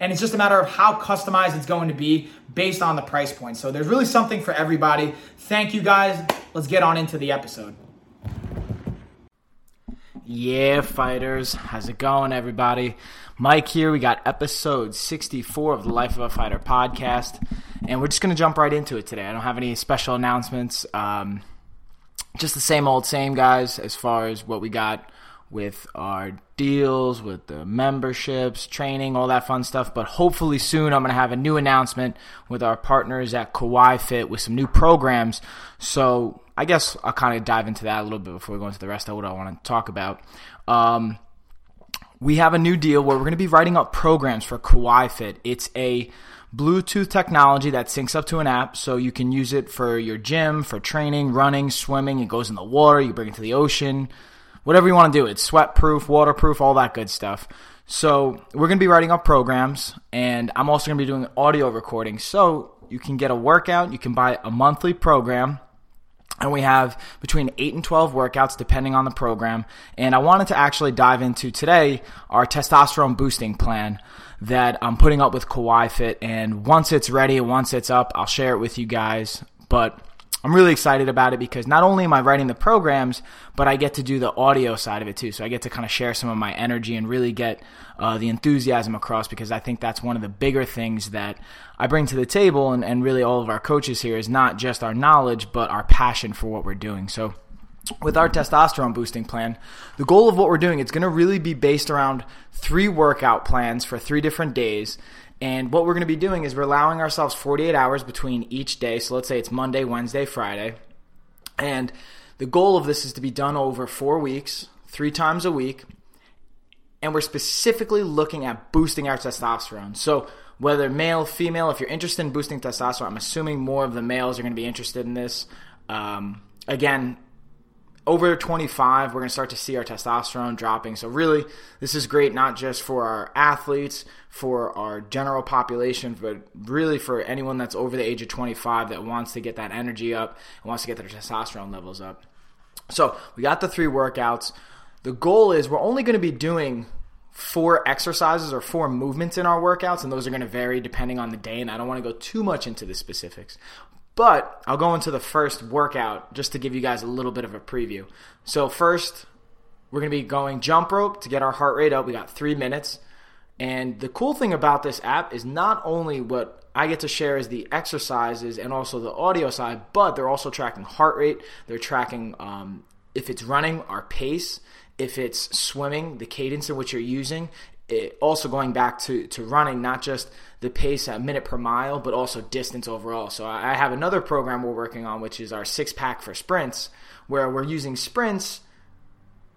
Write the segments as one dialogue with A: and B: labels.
A: and it's just a matter of how customized it's going to be based on the price point. So there's really something for everybody. Thank you guys. Let's get on into the episode. Yeah, fighters. How's it going, everybody? Mike here. We got episode 64 of the Life of a Fighter podcast, and we're just going to jump right into it today. I don't have any special announcements. Um, just the same old same, guys, as far as what we got with our deals, with the memberships, training, all that fun stuff. But hopefully soon I'm going to have a new announcement with our partners at Kuai Fit with some new programs. So I guess I'll kind of dive into that a little bit before we go into the rest of what I want to talk about. Um, we have a new deal where we're going to be writing up programs for Kuai Fit. It's a Bluetooth technology that syncs up to an app so you can use it for your gym, for training, running, swimming. It goes in the water, you bring it to the ocean whatever you want to do. It's sweat proof, waterproof, all that good stuff. So we're going to be writing up programs, and I'm also going to be doing audio recording. So you can get a workout, you can buy a monthly program. And we have between 8 and 12 workouts depending on the program. And I wanted to actually dive into today our testosterone boosting plan that I'm putting up with Kuai Fit. And once it's ready, once it's up, I'll share it with you guys. But I'm really excited about it because not only am I writing the programs, but I get to do the audio side of it too. So I get to kind of share some of my energy and really get uh, the enthusiasm across because I think that's one of the bigger things that I bring to the table and, and really all of our coaches here is not just our knowledge, but our passion for what we're doing. So with our testosterone boosting plan, the goal of what we're doing, it's going to really be based around three workout plans for three different days and what we're going to be doing is we're allowing ourselves 48 hours between each day. So let's say it's Monday, Wednesday, Friday. And the goal of this is to be done over four weeks, three times a week. And we're specifically looking at boosting our testosterone. So whether male, female, if you're interested in boosting testosterone, I'm assuming more of the males are going to be interested in this. Um, again, over 25, we're going to start to see our testosterone dropping. So, really, this is great not just for our athletes, for our general population, but really for anyone that's over the age of 25 that wants to get that energy up and wants to get their testosterone levels up. So, we got the three workouts. The goal is we're only going to be doing four exercises or four movements in our workouts, and those are going to vary depending on the day. And I don't want to go too much into the specifics. But I'll go into the first workout just to give you guys a little bit of a preview. So, first, we're going to be going jump rope to get our heart rate up. We got three minutes. And the cool thing about this app is not only what I get to share is the exercises and also the audio side, but they're also tracking heart rate. They're tracking um, if it's running, our pace, if it's swimming, the cadence in which you're using, it, also going back to, to running, not just the pace at minute per mile, but also distance overall. So I have another program we're working on, which is our six pack for sprints, where we're using sprints,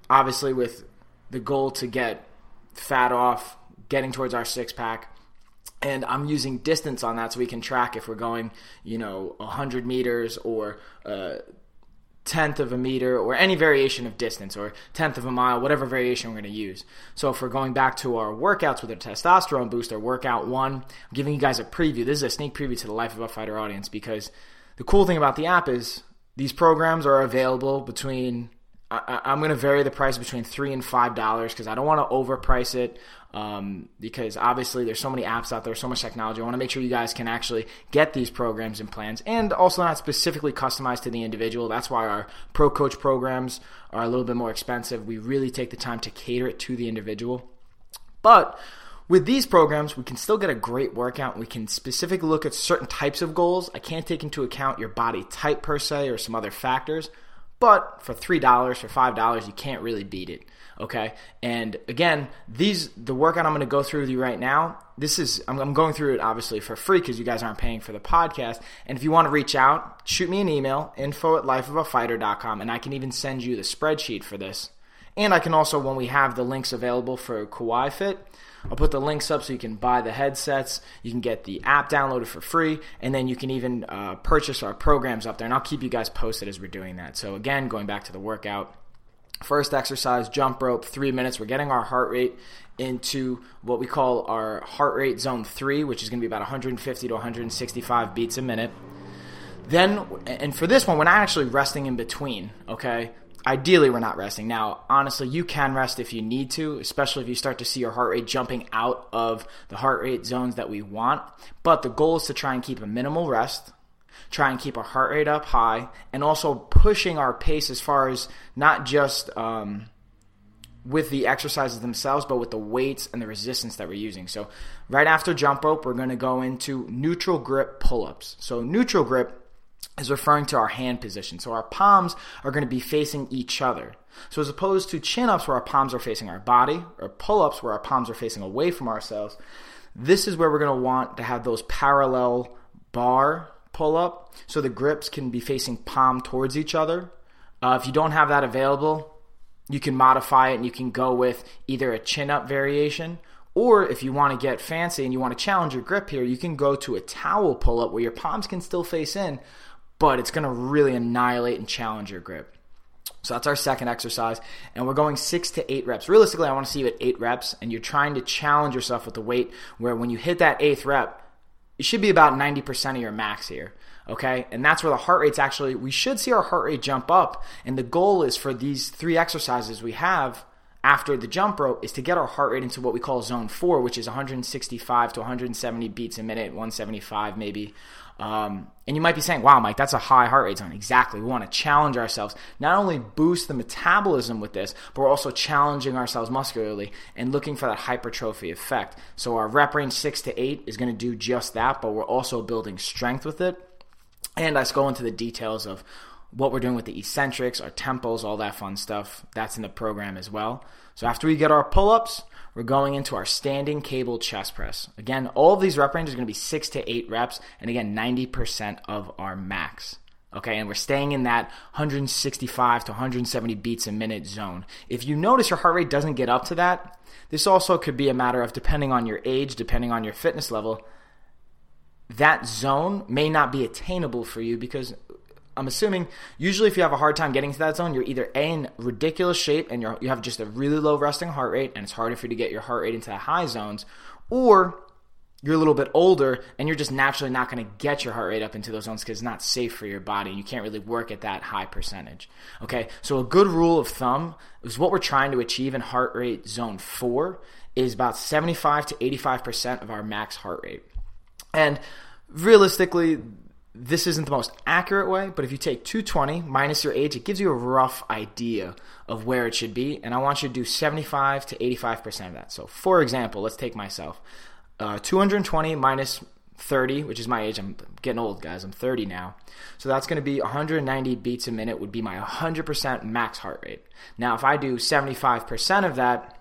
A: obviously with the goal to get fat off, getting towards our six pack. And I'm using distance on that so we can track if we're going, you know, 100 meters or uh, tenth of a meter or any variation of distance or tenth of a mile, whatever variation we're going to use. So if we're going back to our workouts with our testosterone booster, workout one, I'm giving you guys a preview. This is a sneak preview to the Life of a Fighter audience because the cool thing about the app is these programs are available between I, am going to vary the price between three and five dollars because I don't want to overprice it. Um, because obviously there's so many apps out there, so much technology. I want to make sure you guys can actually get these programs and plans, and also not specifically customized to the individual. That's why our pro coach programs are a little bit more expensive. We really take the time to cater it to the individual, but with these programs, we can still get a great workout. We can specifically look at certain types of goals. I can't take into account your body type per se or some other factors, but for $3, for $5, you can't really beat it. Okay. And again, these, the workout I'm going to go through with you right now, this is, I'm, I'm going through it obviously for free because you guys aren't paying for the podcast. And if you want to reach out, shoot me an email, info at lifeofafighter.com, and I can even send you the spreadsheet for this. And I can also, when we have the links available for Kuai Fit, I'll put the links up so you can buy the headsets. You can get the app downloaded for free, and then you can even uh, purchase our programs up there. And I'll keep you guys posted as we're doing that. So again, going back to the workout. First exercise, jump rope, three minutes. We're getting our heart rate into what we call our heart rate zone three, which is going to be about 150 to 165 beats a minute. Then, and for this one, we're not actually resting in between, okay? Ideally we're not resting. Now honestly you can rest if you need to especially if you start to see your heart rate jumping out of the heart rate zones that we want. But the goal is to try and keep a minimal rest try and keep our heart rate up high and also pushing our pace as far as not just um, with the exercises themselves but with the weights and the resistance that we're using. So right after jump rope we're going to go into neutral grip pull-ups. So neutral grip is referring to our hand position. So our palms are going to be facing each other. So as opposed to chin ups where our palms are facing our body, or pull ups where our palms are facing away from ourselves, this is where we're going to want to have those parallel bar pull up so the grips can be facing palm towards each other. Uh, if you don't have that available, you can modify it and you can go with either a chin up variation or if you want to get fancy and you want to challenge your grip here, you can go to a towel pull up where your palms can still face in, but it's going to really annihilate and challenge your grip. So that's our second exercise, and we're going six to eight reps. Realistically, I want to see you at eight reps, and you're trying to challenge yourself with the weight where when you hit that eighth rep, it should be about 90% of your max here. Okay. And that's where the heart rate's actually, we should see our heart rate jump up. And the goal is for these three exercises we have after the jump rope is to get our heart rate into what we call zone four, which is 165 to 170 beats a minute, 175 maybe. Um, and you might be saying, wow, Mike, that's a high heart rate zone. Exactly. We want to challenge ourselves, not only boost the metabolism with this, but we're also challenging ourselves muscularly and looking for that hypertrophy effect. So our rep range six to eight is going to do just that, but we're also building strength with it. And let's go into the details of what we're doing with the eccentrics, our tempos, all that fun stuff. That's in the program as well. So after we get our pull ups, we're going into our standing cable chest press. Again, all of these rep ranges are going to be six to eight reps, and again, 90% of our max. Okay, and we're staying in that 165 to 170 beats a minute zone. If you notice your heart rate doesn't get up to that, this also could be a matter of depending on your age, depending on your fitness level, that zone may not be attainable for you because I'm assuming usually if you have a hard time getting to that zone, you're either A in ridiculous shape and you're, you have just a really low resting heart rate and it's harder for you to get your heart rate into the high zones, or you're a little bit older and you're just naturally not going to get your heart rate up into those zones because it's not safe for your body. You can't really work at that high percentage. Okay, so a good rule of thumb is what we're trying to achieve in heart rate zone four is about 75 to 85% of our max heart rate. And realistically, this isn't the most accurate way, but if you take 220 minus your age, it gives you a rough idea of where it should be. And I want you to do 75 to 85% of that. So, for example, let's take myself uh, 220 minus 30, which is my age. I'm getting old, guys. I'm 30 now. So that's going to be 190 beats a minute, would be my 100% max heart rate. Now, if I do 75% of that,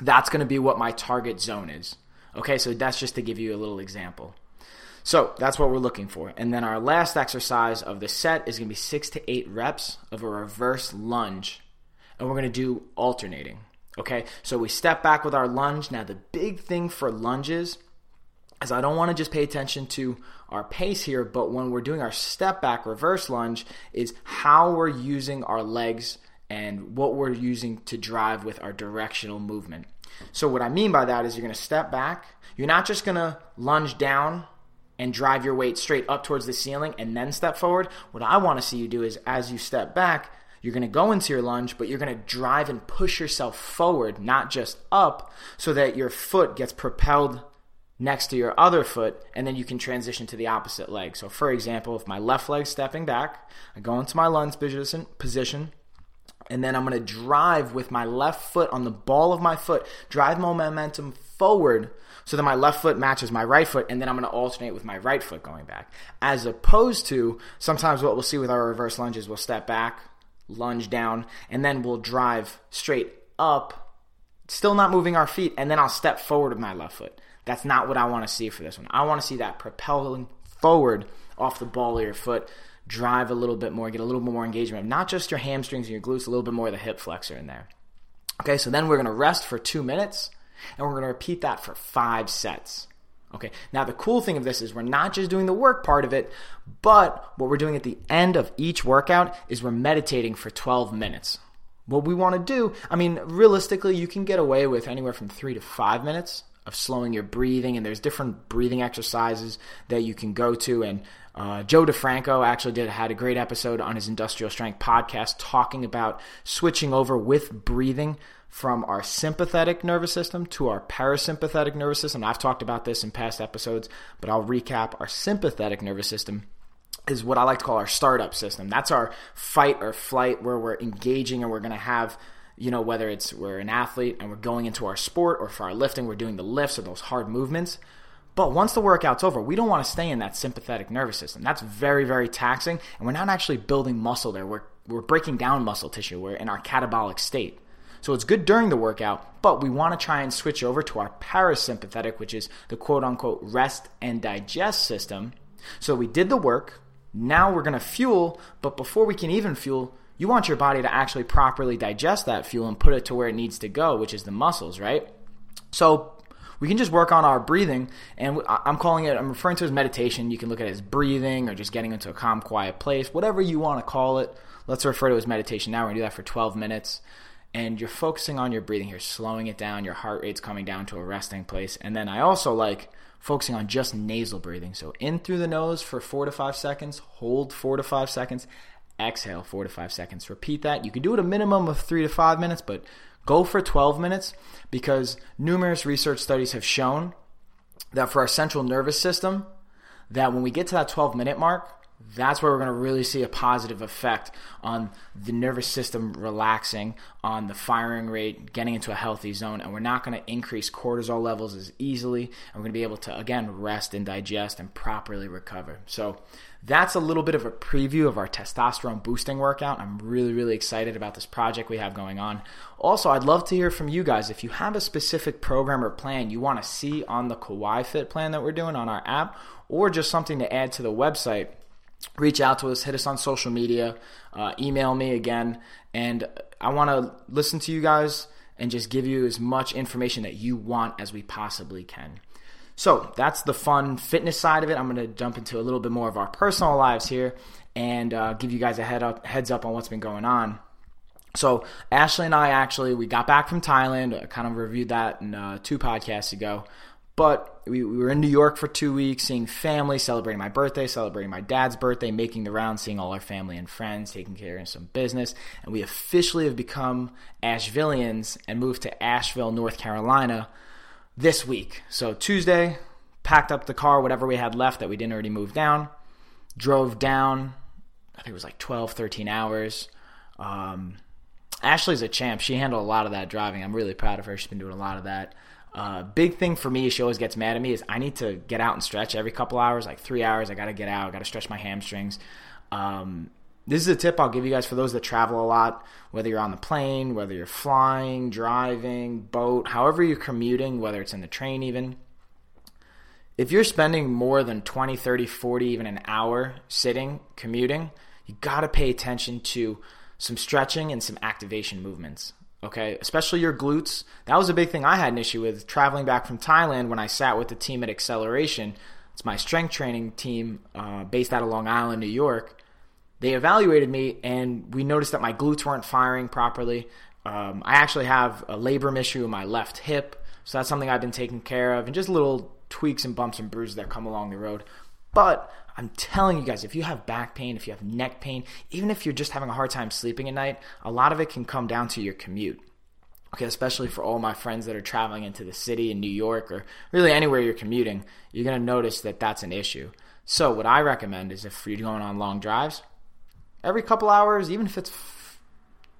A: that's going to be what my target zone is. Okay, so that's just to give you a little example. So that's what we're looking for. And then our last exercise of the set is going to be six to eight reps of a reverse lunge. And we're going to do alternating. Okay, so we step back with our lunge. Now, the big thing for lunges is I don't want to just pay attention to our pace here, but when we're doing our step back reverse lunge, is how we're using our legs and what we're using to drive with our directional movement. So, what I mean by that is you're going to step back. You're not just going to lunge down and drive your weight straight up towards the ceiling and then step forward. What I want to see you do is as you step back, you're going to go into your lunge, but you're going to drive and push yourself forward, not just up, so that your foot gets propelled next to your other foot, and then you can transition to the opposite leg. So, for example, if my left leg's stepping back, I go into my lunge position, position and then I'm going to drive with my left foot on the ball of my foot, drive momentum forward so that my left foot matches my right foot, and then I'm going to alternate with my right foot going back. As opposed to sometimes what we'll see with our reverse lunges, we'll step back, lunge down, and then we'll drive straight up, still not moving our feet, and then I'll step forward with my left foot. That's not what I want to see for this one. I want to see that propelling forward off the ball of your foot, drive a little bit more, get a little bit more engagement, not just your hamstrings and your glutes, a little bit more of the hip flexor in there. Okay, so then we're going to rest for two minutes, and we're going to repeat that for five sets. Okay, now the cool thing of this is we're not just doing the work part of it, but what we're doing at the end of each workout is we're meditating for 12 minutes. What we want to do, I mean, realistically, you can get away with anywhere from three to five minutes of slowing your breathing, and there's different breathing exercises that you can go to. And uh, Joe DeFranco actually did had a great episode on his Industrial Strength podcast talking about switching over with breathing from our sympathetic nervous system to our parasympathetic nervous system. I've talked about this in past episodes, but I'll recap. Our sympathetic nervous system is what I like to call our startup system. That's our fight or flight where we're engaging and we're going to have you know, whether it's we're an athlete and we're going into our sport or for our lifting, we're doing the lifts or those hard movements. But once the workout's over, we don't want to stay in that sympathetic nervous system. That's very, very taxing, and we're not actually building muscle there. We're, we're breaking down muscle tissue. We're in our catabolic state. So it's good during the workout, but we want to try and switch over to our parasympathetic, which is the quote unquote rest and digest system. So we did the work. Now we're going to fuel, but before we can even fuel, you want your body to actually properly digest that fuel and put it to where it needs to go, which is the muscles, right? So we can just work on our breathing, and I'm calling it, I'm referring to as meditation. You can look at it as breathing or just getting into a calm, quiet place, whatever you want to call it. Let's refer to it as meditation now. We're going to do that for 12 minutes. And you're focusing on your breathing here, slowing it down. Your heart rate's coming down to a resting place. And then I also like focusing on just nasal breathing. So in through the nose for four to five seconds, hold four to five seconds, exhale four to five seconds. Repeat that. You can do it a minimum of three to five minutes, but go for 12 minutes because numerous research studies have shown that for our central nervous system, that when we get to that 12 minute mark, that's where we're going to really see a positive effect on the nervous system relaxing, on the firing rate, getting into a healthy zone, and we're not going to increase cortisol levels as easily. And we're going to be able to, again, rest and digest and properly recover. So, that's a little bit of a preview of our testosterone boosting workout. I'm really, really excited about this project we have going on. Also, I'd love to hear from you guys. If you have a specific program or plan you want to see on the Kuai Fit plan that we're doing on our app, or just something to add to the website, reach out to us, hit us on social media, uh, email me again, and I want to listen to you guys and just give you as much information that you want as we possibly can. So that's the fun fitness side of it. I'm going to jump into a little bit more of our personal lives here and uh, give you guys a head up, heads up on what's been going on. So Ashley and I actually we got back from Thailand. I kind of reviewed that in uh, two podcasts ago. But we, we, were in New York for two weeks, seeing family, celebrating my birthday, celebrating my dad's birthday, making the rounds, seeing all our family and friends, taking care of some business. And we officially have become Ashevilleans and moved to Asheville, North Carolina this week. So Tuesday, packed up the car, whatever we had left that we didn't already move down, drove down. I think it was like 12, 13 hours. Um, Ashley's a champ. She handled a lot of that driving. I'm really proud of her. She's been doing a lot of that. Uh, big thing for me, she always gets mad at me, is I need to get out and stretch every couple hours, like three hours. I got to get out, I got to stretch my hamstrings. Um, this is a tip I'll give you guys for those that travel a lot, whether you're on the plane, whether you're flying, driving, boat, however you're commuting, whether it's in the train even. If you're spending more than 20, 30, 40, even an hour sitting, commuting, you got to pay attention to some stretching and some activation movements okay? Especially your glutes. That was a big thing I had an issue with traveling back from Thailand when I sat with the team at Acceleration. It's my strength training team uh, based out of Long Island, New York. They evaluated me and we noticed that my glutes weren't firing properly. Um, I actually have a labrum issue in my left hip, so that's something I've been taking care of, and just little tweaks and bumps and bruises that come along the road. But I'm telling you guys, if you have back pain, if you have neck pain, even if you're just having a hard time sleeping at night, a lot of it can come down to your commute. Okay, especially for all my friends that are traveling into the city in New York or really anywhere you're commuting, you're going to notice that that's an issue. So, what I recommend is if you're going on long drives, every couple hours, even if it's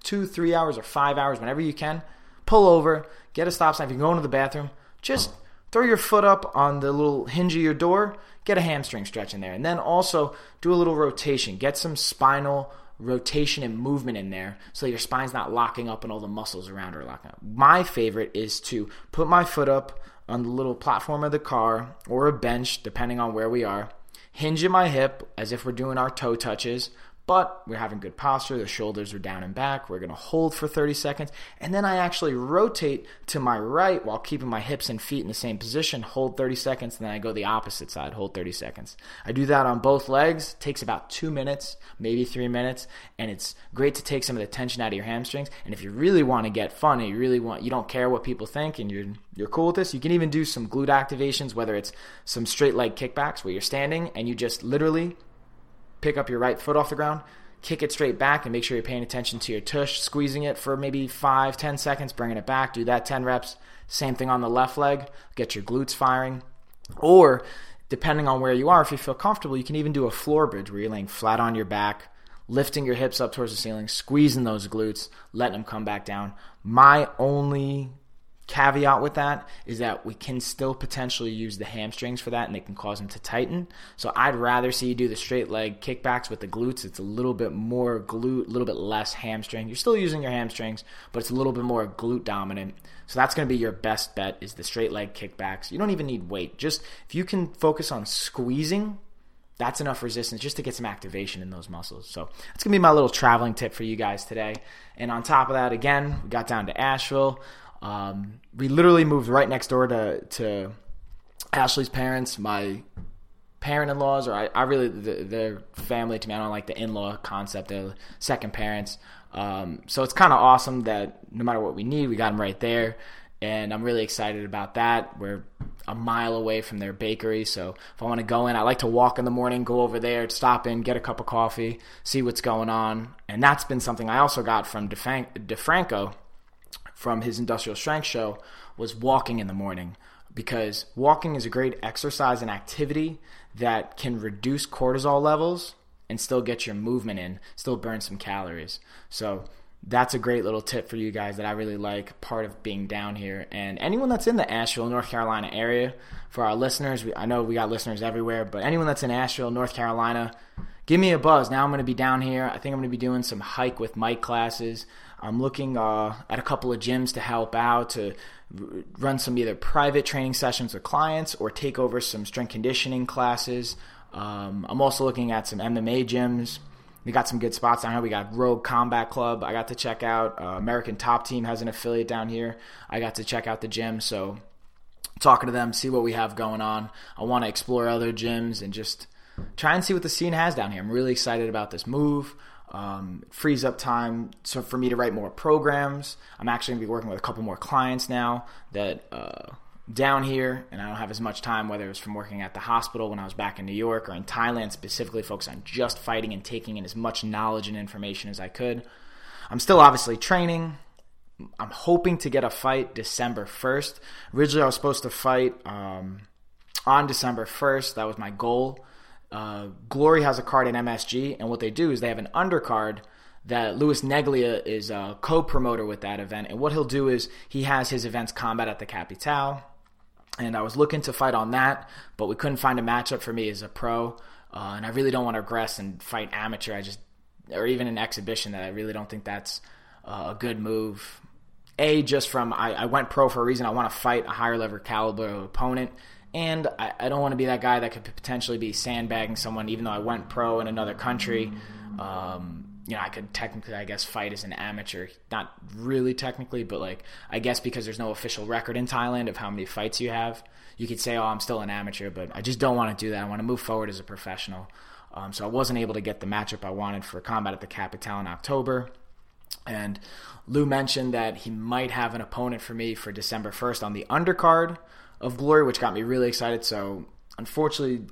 A: two, three hours, or five hours, whenever you can, pull over, get a stop sign. If you're going to the bathroom, just throw your foot up on the little hinge of your door, get a hamstring stretch in there. And then also do a little rotation, get some spinal rotation and movement in there so your spine's not locking up and all the muscles around are locking up. My favorite is to put my foot up on the little platform of the car or a bench, depending on where we are, hinge at my hip as if we're doing our toe touches, but we're having good posture. The shoulders are down and back. We're going to hold for 30 seconds. And then I actually rotate to my right while keeping my hips and feet in the same position, hold 30 seconds, and then I go the opposite side, hold 30 seconds. I do that on both legs. It takes about two minutes, maybe three minutes. And it's great to take some of the tension out of your hamstrings. And if you really want to get fun and you really want, you don't care what people think and you're, you're cool with this, you can even do some glute activations, whether it's some straight leg kickbacks where you're standing and you just literally pick up your right foot off the ground, kick it straight back, and make sure you're paying attention to your tush, squeezing it for maybe five, ten seconds, bringing it back. Do that 10 reps. Same thing on the left leg. Get your glutes firing. Or, depending on where you are, if you feel comfortable, you can even do a floor bridge where you're laying flat on your back, lifting your hips up towards the ceiling, squeezing those glutes, letting them come back down. My only caveat with that is that we can still potentially use the hamstrings for that and they can cause them to tighten. So I'd rather see you do the straight leg kickbacks with the glutes. It's a little bit more glute, a little bit less hamstring. You're still using your hamstrings, but it's a little bit more glute dominant. So that's going to be your best bet is the straight leg kickbacks. You don't even need weight. Just if you can focus on squeezing, that's enough resistance just to get some activation in those muscles. So that's going to be my little traveling tip for you guys today. And on top of that, again, we got down to Asheville. Um, we literally moved right next door to to Ashley's parents. My parent-in-laws, or I, I really their family to me. I don't like the in-law concept. They're second parents. Um, so it's kind of awesome that no matter what we need, we got them right there, and I'm really excited about that. We're a mile away from their bakery, so if I want to go in, I like to walk in the morning, go over there, stop in, get a cup of coffee, see what's going on, and that's been something I also got from DeFranco from his industrial strength show was walking in the morning because walking is a great exercise and activity that can reduce cortisol levels and still get your movement in, still burn some calories. So that's a great little tip for you guys that I really like, part of being down here. And anyone that's in the Asheville, North Carolina area, for our listeners, we, I know we got listeners everywhere, but anyone that's in Asheville, North Carolina, give me a buzz. Now I'm going to be down here. I think I'm going to be doing some hike with Mike classes. I'm looking uh, at a couple of gyms to help out to run some either private training sessions with clients or take over some strength conditioning classes. Um, I'm also looking at some MMA gyms. We got some good spots down here. We got Rogue Combat Club. I got to check out. Uh, American Top Team has an affiliate down here. I got to check out the gym. So talking to them, see what we have going on. I want to explore other gyms and just try and see what the scene has down here. I'm really excited about this move. Um, frees up time so for me to write more programs. I'm actually going to be working with a couple more clients now that uh, down here, and I don't have as much time, whether it was from working at the hospital when I was back in New York or in Thailand, specifically focused on just fighting and taking in as much knowledge and information as I could. I'm still obviously training. I'm hoping to get a fight December 1st. Originally, I was supposed to fight um, on December 1st. That was my goal. Uh, Glory has a card in MSG, and what they do is they have an undercard that Louis Neglia is a co-promoter with that event. And what he'll do is he has his events combat at the Capitale, And I was looking to fight on that, but we couldn't find a matchup for me as a pro. Uh, and I really don't want to regress and fight amateur. I just, or even an exhibition that I really don't think that's uh, a good move. A, just from I, I went pro for a reason. I want to fight a higher level caliber opponent. And I, I don't want to be that guy that could potentially be sandbagging someone, even though I went pro in another country. Um, you know, I could technically, I guess, fight as an amateur. Not really technically, but like, I guess because there's no official record in Thailand of how many fights you have, you could say, oh, I'm still an amateur, but I just don't want to do that. I want to move forward as a professional. Um, so I wasn't able to get the matchup I wanted for combat at the Capitale in October. And Lou mentioned that he might have an opponent for me for December 1st on the undercard of Glory, which got me really excited. So unfortunately,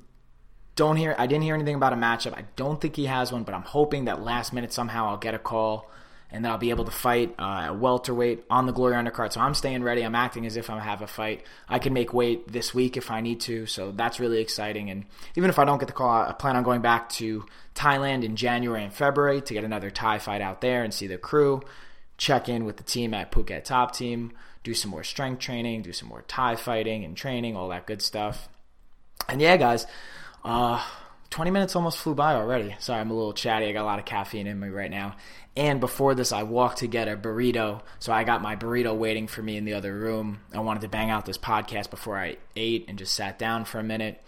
A: don't hear. I didn't hear anything about a matchup. I don't think he has one, but I'm hoping that last minute somehow I'll get a call and then I'll be able to fight uh, welterweight on the Glory undercard. So I'm staying ready. I'm acting as if I have a fight. I can make weight this week if I need to. So that's really exciting. And even if I don't get the call, I plan on going back to Thailand in January and February to get another Thai fight out there and see the crew. Check in with the team at Phuket Top Team do some more strength training, do some more Thai fighting and training, all that good stuff. And yeah, guys, uh, 20 minutes almost flew by already. Sorry, I'm a little chatty. I got a lot of caffeine in me right now. And before this, I walked to get a burrito. So I got my burrito waiting for me in the other room. I wanted to bang out this podcast before I ate and just sat down for a minute.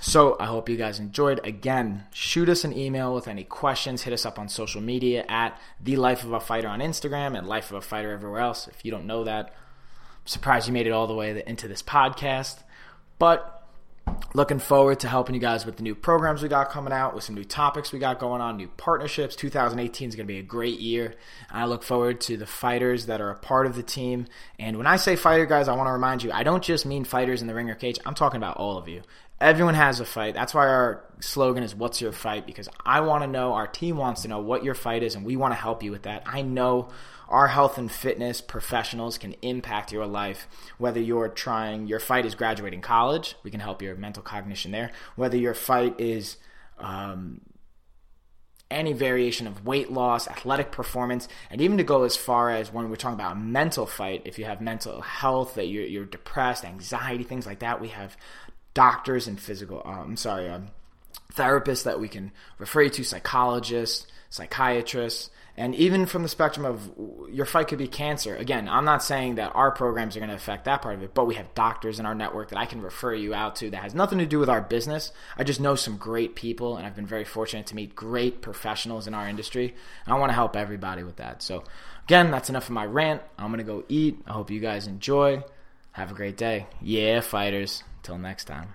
A: So I hope you guys enjoyed. Again, shoot us an email with any questions. Hit us up on social media at The Life of a Fighter on Instagram and Life of a Fighter everywhere else. If you don't know that, I'm surprised you made it all the way into this podcast. But looking forward to helping you guys with the new programs we got coming out, with some new topics we got going on, new partnerships. 2018 is going to be a great year. I look forward to the fighters that are a part of the team. And when I say fighter, guys, I want to remind you, I don't just mean fighters in the ring or cage. I'm talking about all of you. Everyone has a fight. That's why our slogan is "What's your fight?" Because I want to know, our team wants to know what your fight is, and we want to help you with that. I know our health and fitness professionals can impact your life. Whether you're trying, your fight is graduating college, we can help your mental cognition there. Whether your fight is um, any variation of weight loss, athletic performance, and even to go as far as when we're talking about a mental fight, if you have mental health, that you're, you're depressed, anxiety, things like that, we have doctors and physical, um, I'm sorry, um, therapists that we can refer you to, psychologists, psychiatrists, and even from the spectrum of your fight could be cancer. Again, I'm not saying that our programs are going to affect that part of it, but we have doctors in our network that I can refer you out to that has nothing to do with our business. I just know some great people, and I've been very fortunate to meet great professionals in our industry. And I want to help everybody with that. So, again, that's enough of my rant. I'm going to go eat. I hope you guys enjoy. Have a great day. Yeah, fighters. Till next time.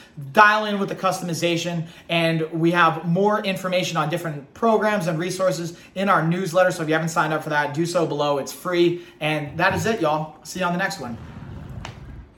B: Dial in with the customization, and we have more information on different programs and resources in our newsletter. So if you haven't signed up for that, do so below. It's free. And that is it, y'all. See you on the next one.